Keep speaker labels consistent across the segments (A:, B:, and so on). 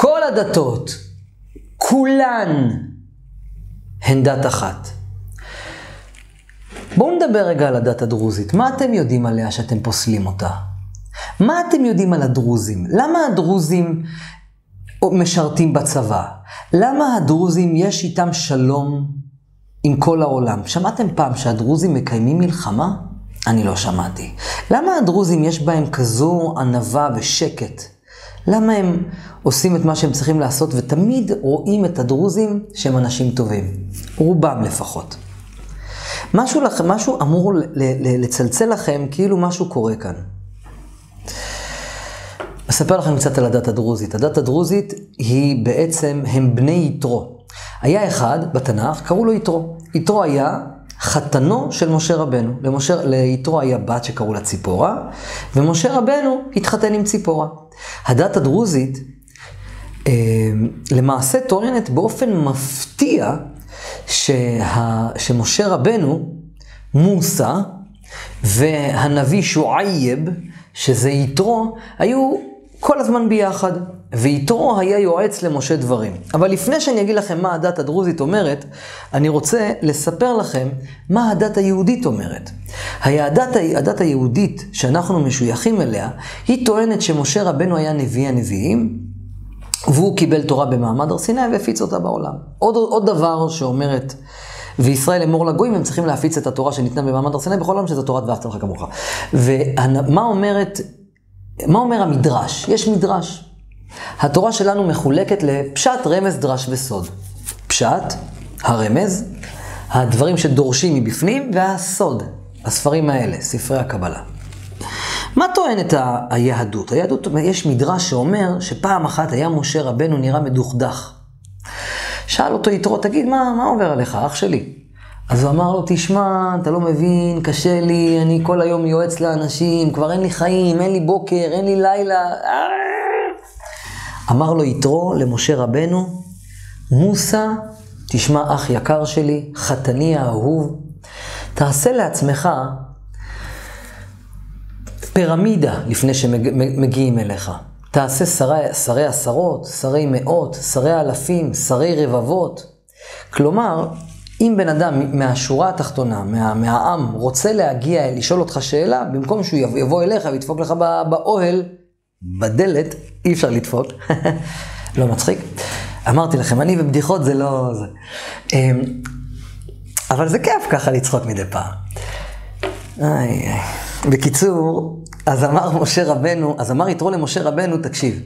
A: כל הדתות, כולן, הן דת אחת. בואו נדבר רגע על הדת הדרוזית. מה אתם יודעים עליה שאתם פוסלים אותה? מה אתם יודעים על הדרוזים? למה הדרוזים משרתים בצבא? למה הדרוזים יש איתם שלום עם כל העולם? שמעתם פעם שהדרוזים מקיימים מלחמה? אני לא שמעתי. למה הדרוזים יש בהם כזו ענווה ושקט? למה הם עושים את מה שהם צריכים לעשות ותמיד רואים את הדרוזים שהם אנשים טובים? רובם לפחות. משהו, לכם, משהו אמור לצלצל לכם כאילו משהו קורה כאן. אספר לכם קצת על הדת הדרוזית. הדת הדרוזית היא בעצם, הם בני יתרו. היה אחד בתנ"ך, קראו לו יתרו. יתרו היה חתנו של משה רבנו. למשה, ליתרו היה בת שקראו לה ציפורה, ומשה רבנו התחתן עם ציפורה. הדת הדרוזית אה, למעשה טוענת באופן מפתיע שה, שמשה רבנו, מוסא, והנביא שועייב, שזה יתרו, היו כל הזמן ביחד. ויתרו היה יועץ למשה דברים. אבל לפני שאני אגיד לכם מה הדת הדרוזית אומרת, אני רוצה לספר לכם מה הדת היהודית אומרת. הדת, הדת היהודית שאנחנו משויכים אליה, היא טוענת שמשה רבנו היה נביא הנביאים, והוא קיבל תורה במעמד הר סיני והפיץ אותה בעולם. עוד, עוד דבר שאומרת, וישראל אמור לגויים, הם צריכים להפיץ את התורה שניתנה במעמד הר סיני בכל העולם, שזה תורת ואהבת לך כמוך. ומה אומרת, מה אומר המדרש? יש מדרש. התורה שלנו מחולקת לפשט, רמז, דרש וסוד. פשט, הרמז, הדברים שדורשים מבפנים, והסוד, הספרים האלה, ספרי הקבלה. מה טוענת היהדות? היהדות, יש מדרש שאומר שפעם אחת היה משה רבנו נראה מדוכדך. שאל אותו יתרו, תגיד, מה, מה עובר עליך, אח שלי? אז הוא אמר לו, תשמע, אתה לא מבין, קשה לי, אני כל היום יועץ לאנשים, כבר אין לי חיים, אין לי בוקר, אין לי לילה. אמר לו יתרו למשה רבנו, מוסא, תשמע אח יקר שלי, חתני האהוב, תעשה לעצמך פירמידה לפני שמגיעים אליך. תעשה שרי, שרי עשרות, שרי מאות, שרי אלפים, שרי רבבות. כלומר, אם בן אדם מהשורה התחתונה, מה, מהעם, רוצה להגיע, לשאול אותך שאלה, במקום שהוא יבוא אליך וידפוק לך באוהל, בדלת, אי אפשר לדפוק. לא מצחיק. אמרתי לכם, אני בבדיחות זה לא... זה. אמ, אבל זה כיף ככה לצחוק מדי פעם. איי, איי. בקיצור, אז אמר משה רבנו, אז אמר יתרו למשה רבנו, תקשיב,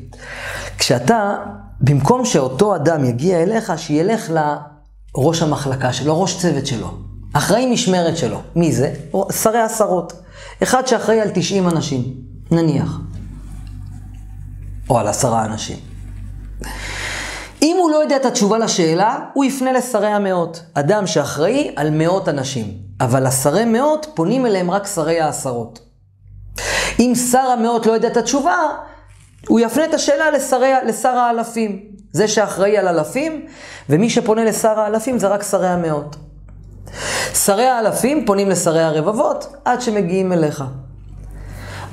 A: כשאתה, במקום שאותו אדם יגיע אליך, שילך לראש המחלקה שלו, ראש צוות שלו, אחראי משמרת שלו. מי זה? שרי עשרות. אחד שאחראי על 90 אנשים, נניח. או על עשרה אנשים. אם הוא לא יודע את התשובה לשאלה, הוא יפנה לשרי המאות. אדם שאחראי על מאות אנשים. אבל השרי מאות פונים אליהם רק שרי העשרות. אם שר המאות לא יודע את התשובה, הוא יפנה את השאלה לשרי, לשר האלפים. זה שאחראי על אלפים, ומי שפונה לשר האלפים זה רק שרי המאות. שרי האלפים פונים לשרי הרבבות עד שמגיעים אליך.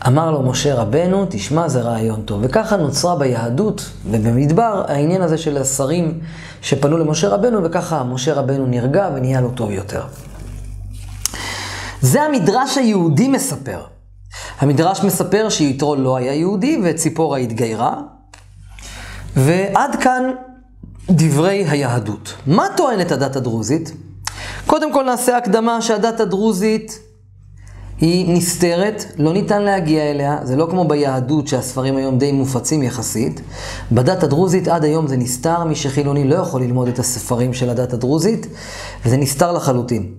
A: אמר לו משה רבנו, תשמע, זה רעיון טוב. וככה נוצרה ביהדות ובמדבר העניין הזה של השרים שפנו למשה רבנו, וככה משה רבנו נרגע ונהיה לו טוב יותר. זה המדרש היהודי מספר. המדרש מספר שיתרו לא היה יהודי וציפורה התגיירה, ועד כאן דברי היהדות. מה טוענת הדת הדרוזית? קודם כל נעשה הקדמה שהדת הדרוזית היא נסתרת, לא ניתן להגיע אליה, זה לא כמו ביהדות שהספרים היום די מופצים יחסית. בדת הדרוזית עד היום זה נסתר, מי שחילוני לא יכול ללמוד את הספרים של הדת הדרוזית, וזה נסתר לחלוטין.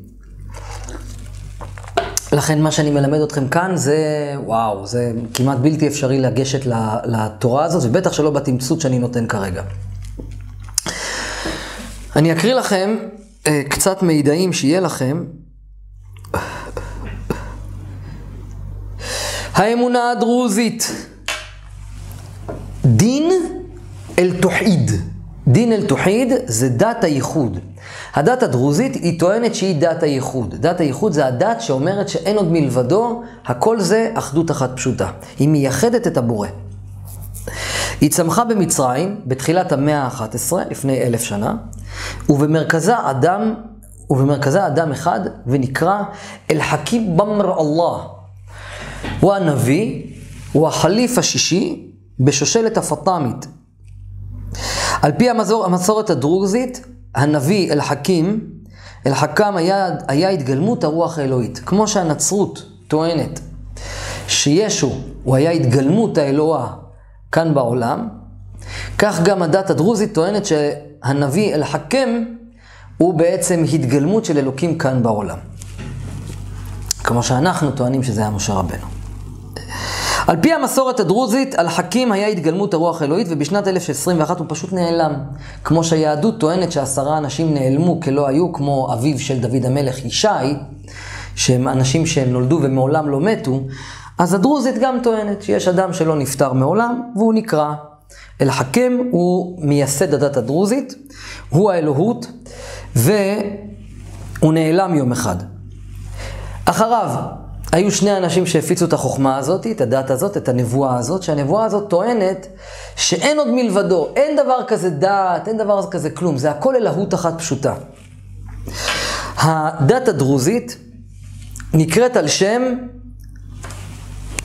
A: לכן מה שאני מלמד אתכם כאן זה, וואו, זה כמעט בלתי אפשרי לגשת לתורה הזאת, ובטח שלא בתמצות שאני נותן כרגע. אני אקריא לכם אה, קצת מידעים שיהיה לכם. האמונה הדרוזית, דין אל תוחיד. דין אל תוחיד זה דת הייחוד. הדת הדרוזית היא טוענת שהיא דת הייחוד. דת הייחוד זה הדת שאומרת שאין עוד מלבדו, הכל זה אחדות אחת פשוטה. היא מייחדת את הבורא. היא צמחה במצרים בתחילת המאה ה-11, לפני אלף שנה, ובמרכזה אדם, ובמרכזה אדם אחד, ונקרא אל-חכים במר אללה. הוא הנביא, הוא החליף השישי בשושלת הפטאמית. על פי המסור, המסורת הדרוזית, הנביא אל-חכים, אל-חכם היה, היה התגלמות הרוח האלוהית. כמו שהנצרות טוענת שישו הוא היה התגלמות האלוהה כאן בעולם, כך גם הדת הדרוזית טוענת שהנביא אל-חכם הוא בעצם התגלמות של אלוקים כאן בעולם. כמו שאנחנו טוענים שזה היה משה רבנו. על פי המסורת הדרוזית, אל-חכים היה התגלמות הרוח האלוהית, ובשנת 1021 הוא פשוט נעלם. כמו שהיהדות טוענת שעשרה אנשים נעלמו כלא היו, כמו אביו של דוד המלך ישי, שהם אנשים שהם נולדו ומעולם לא מתו, אז הדרוזית גם טוענת שיש אדם שלא נפטר מעולם, והוא נקרא אל-חכם, הוא מייסד הדת הדרוזית, הוא האלוהות, והוא נעלם יום אחד. אחריו, היו שני אנשים שהפיצו את החוכמה הזאת, את הדת הזאת, את הנבואה הזאת, שהנבואה הזאת טוענת שאין עוד מלבדו, אין דבר כזה דת, אין דבר כזה כלום, זה הכל אלוהות אחת פשוטה. הדת הדרוזית נקראת על שם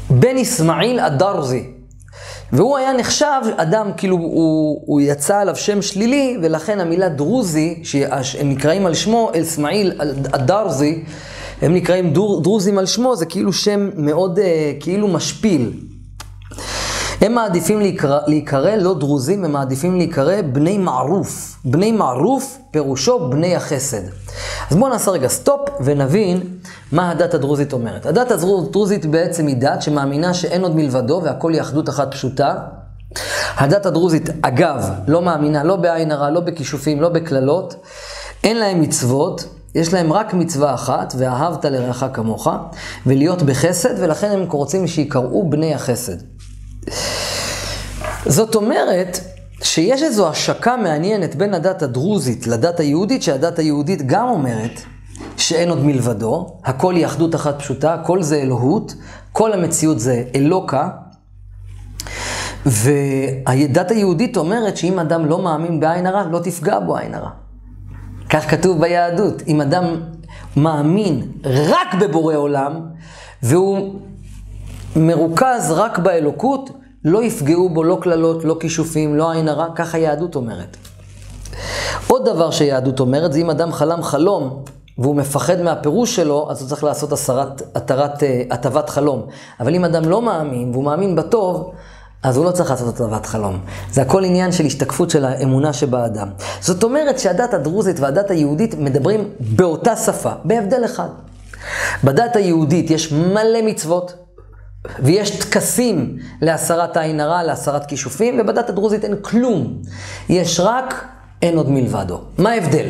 A: בן אסמאעיל הדרזי. והוא היה נחשב אדם, כאילו הוא, הוא יצא עליו שם שלילי, ולכן המילה דרוזי, שהם נקראים על שמו, אסמאעיל הדרזי, הם נקראים דור, דרוזים על שמו, זה כאילו שם מאוד אה, כאילו משפיל. הם מעדיפים להיקרא, להיקרא לא דרוזים, הם מעדיפים להיקרא בני מערוף. בני מערוף פירושו בני החסד. אז בואו נעשה רגע סטופ ונבין מה הדת הדרוזית אומרת. הדת הדרוזית בעצם היא דת שמאמינה שאין עוד מלבדו והכל היא אחדות אחת פשוטה. הדת הדרוזית, אגב, לא מאמינה לא בעין הרע, לא בכישופים, לא בקללות. אין להם מצוות, יש להם רק מצווה אחת, ואהבת לרעך כמוך, ולהיות בחסד, ולכן הם רוצים שיקראו בני החסד. זאת אומרת, שיש איזו השקה מעניינת בין הדת הדרוזית לדת היהודית, שהדת היהודית גם אומרת שאין עוד מלבדו, הכל היא אחדות אחת פשוטה, הכל זה אלוהות, כל המציאות זה אלוקה. והדת היהודית אומרת שאם אדם לא מאמין בעין הרע, לא תפגע בו עין הרע. כך כתוב ביהדות. אם אדם מאמין רק בבורא עולם, והוא מרוכז רק באלוקות, לא יפגעו בו לא קללות, לא כישופים, לא עין הרע, כך היהדות אומרת. עוד דבר שיהדות אומרת, זה אם אדם חלם חלום, והוא מפחד מהפירוש שלו, אז הוא צריך לעשות הסרת, התרת, אה, הטבת חלום. אבל אם אדם לא מאמין, והוא מאמין בטוב, אז הוא לא צריך לעשות הטבת חלום. זה הכל עניין של השתקפות של האמונה שבאדם. זאת אומרת שהדת הדרוזית והדת היהודית מדברים באותה שפה, בהבדל אחד. בדת היהודית יש מלא מצוות, ויש טקסים להסרת עין הרע, להסרת כישופים, ובדת הדרוזית אין כלום. יש רק אין עוד מלבדו. מה ההבדל?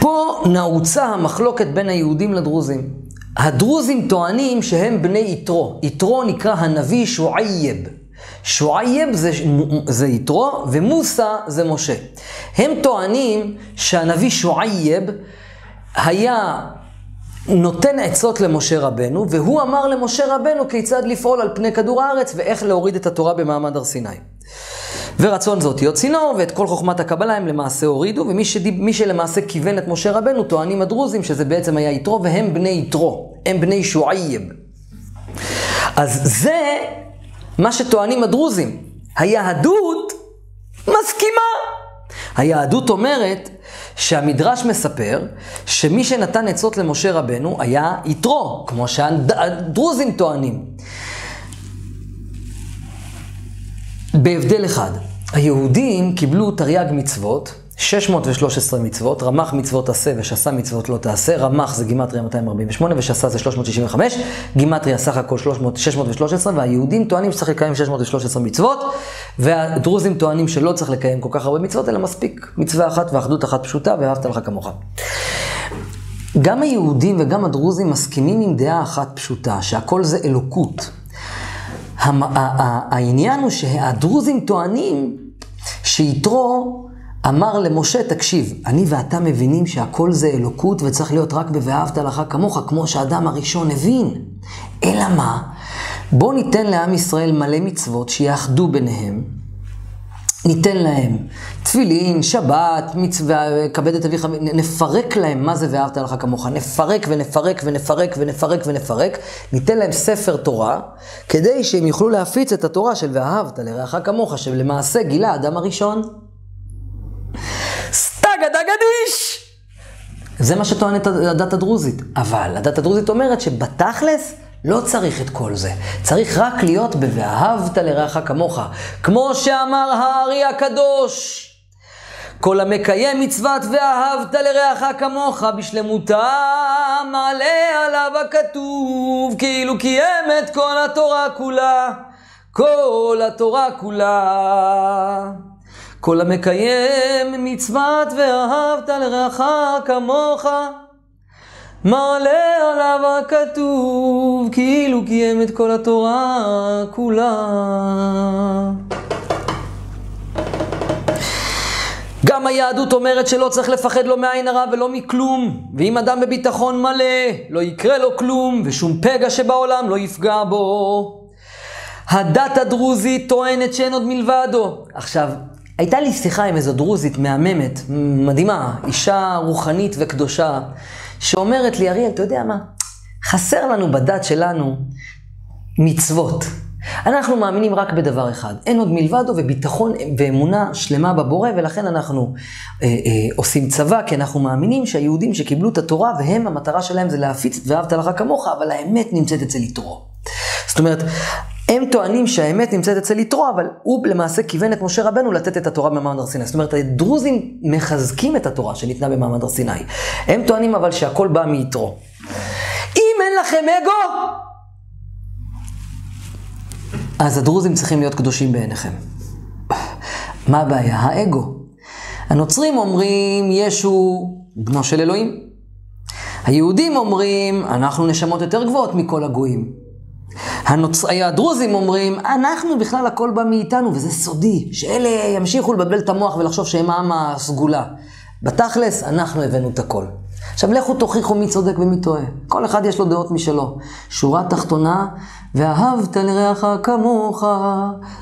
A: פה נעוצה המחלוקת בין היהודים לדרוזים. הדרוזים טוענים שהם בני יתרו. יתרו נקרא הנביא שועייב. שועייב זה, זה יתרו ומוסא זה משה. הם טוענים שהנביא שועייב היה נותן עצות למשה רבנו, והוא אמר למשה רבנו כיצד לפעול על פני כדור הארץ ואיך להוריד את התורה במעמד הר סיני. ורצון זה אותיות צינור, ואת כל חוכמת הקבלה הם למעשה הורידו, ומי שדיב, שלמעשה כיוון את משה רבנו, טוענים הדרוזים שזה בעצם היה יתרו, והם בני יתרו, הם בני שועייב. אז זה מה שטוענים הדרוזים. היהדות מסכימה. היהדות אומרת שהמדרש מספר שמי שנתן עצות למשה רבנו היה יתרו, כמו שהדרוזים טוענים. בהבדל אחד, היהודים קיבלו תרי"ג מצוות, 613 מצוות, רמ"ח מצוות עשה ושס"ה מצוות לא תעשה, רמ"ח זה גימטריה 248 ושס"ה זה 365, גימטריה סך הכל 300, 613, והיהודים טוענים שצריך לקיים 613 מצוות, והדרוזים טוענים שלא צריך לקיים כל כך הרבה מצוות, אלא מספיק מצווה אחת ואחדות אחת פשוטה, ואהבת לך כמוך. גם היהודים וגם הדרוזים מסכימים עם דעה אחת פשוטה, שהכל זה אלוקות. העניין הוא שהדרוזים טוענים שיתרו אמר למשה, תקשיב, אני ואתה מבינים שהכל זה אלוקות וצריך להיות רק ב"ואהבת לך כמוך", כמו שהאדם הראשון הבין. אלא מה? בואו ניתן לעם ישראל מלא מצוות שיאחדו ביניהם. ניתן להם תפילין, שבת, מצווה, כבד את אביך, נפרק להם מה זה ואהבת לך כמוך, נפרק ונפרק ונפרק ונפרק ונפרק, ניתן להם ספר תורה, כדי שהם יוכלו להפיץ את התורה של ואהבת לרעך כמוך, שלמעשה גילה האדם הראשון. סטגה דגדיש! זה מה שטוענת הדת הדרוזית. אבל הדת הדרוזית אומרת שבתכלס לא צריך את כל זה. צריך רק להיות ב"ואהבת לרעך כמוך". כמו שאמר הארי הקדוש. כל המקיים מצוות ואהבת לרעך כמוך בשלמותה, מעלה עליו הכתוב, כאילו קיים את כל התורה כולה, כל התורה כולה. כל המקיים מצוות ואהבת לרעך כמוך, מעלה עליו הכתוב, כאילו קיים את כל התורה כולה. גם היהדות אומרת שלא צריך לפחד לא מעין הרע ולא מכלום, ואם אדם בביטחון מלא, לא יקרה לו כלום, ושום פגע שבעולם לא יפגע בו. הדת הדרוזית טוענת שאין עוד מלבדו. עכשיו, הייתה לי שיחה עם איזו דרוזית מהממת, מדהימה, אישה רוחנית וקדושה, שאומרת לי, אריאל, אתה יודע מה? חסר לנו בדת שלנו מצוות. אנחנו מאמינים רק בדבר אחד, אין עוד מלבדו וביטחון ואמונה שלמה בבורא, ולכן אנחנו אה, אה, עושים צבא, כי אנחנו מאמינים שהיהודים שקיבלו את התורה, והם, המטרה שלהם זה להפיץ ואהבת לך כמוך, אבל האמת נמצאת אצל יתרו. זאת אומרת, הם טוענים שהאמת נמצאת אצל יתרו, אבל הוא למעשה כיוון את משה רבנו לתת את התורה במעמד הר סיני. זאת אומרת, הדרוזים מחזקים את התורה שניתנה במעמד הר סיני. הם טוענים אבל שהכל בא מיתרו. אם אין לכם אגו, אז הדרוזים צריכים להיות קדושים בעיניכם. מה הבעיה? האגו. הנוצרים אומרים, ישו בנו של אלוהים. היהודים אומרים, אנחנו נשמות יותר גבוהות מכל הגויים. הנוצ... הדרוזים אומרים, אנחנו בכלל הכל בא מאיתנו, וזה סודי, שאלה ימשיכו לבלבל את המוח ולחשוב שהם העם הסגולה. בתכלס, אנחנו הבאנו את הכל. עכשיו לכו תוכיחו מי צודק ומי טועה. כל אחד יש לו דעות משלו. שורה תחתונה, ואהבת לרעך כמוך,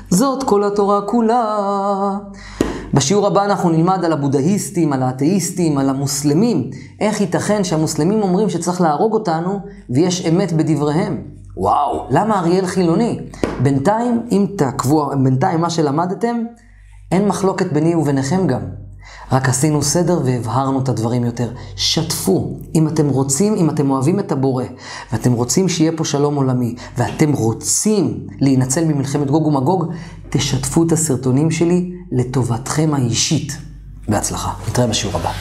A: זאת כל התורה כולה. בשיעור הבא אנחנו נלמד על הבודהיסטים, על האתאיסטים, על המוסלמים. איך ייתכן שהמוסלמים אומרים שצריך להרוג אותנו ויש אמת בדבריהם. וואו, למה אריאל חילוני? בינתיים, אם תעקבו, בינתיים מה שלמדתם, אין מחלוקת ביני וביניכם גם. רק עשינו סדר והבהרנו את הדברים יותר. שתפו, אם אתם רוצים, אם אתם אוהבים את הבורא, ואתם רוצים שיהיה פה שלום עולמי, ואתם רוצים להינצל ממלחמת גוג ומגוג, תשתפו את הסרטונים שלי לטובתכם האישית. בהצלחה. נתראה בשיעור הבא.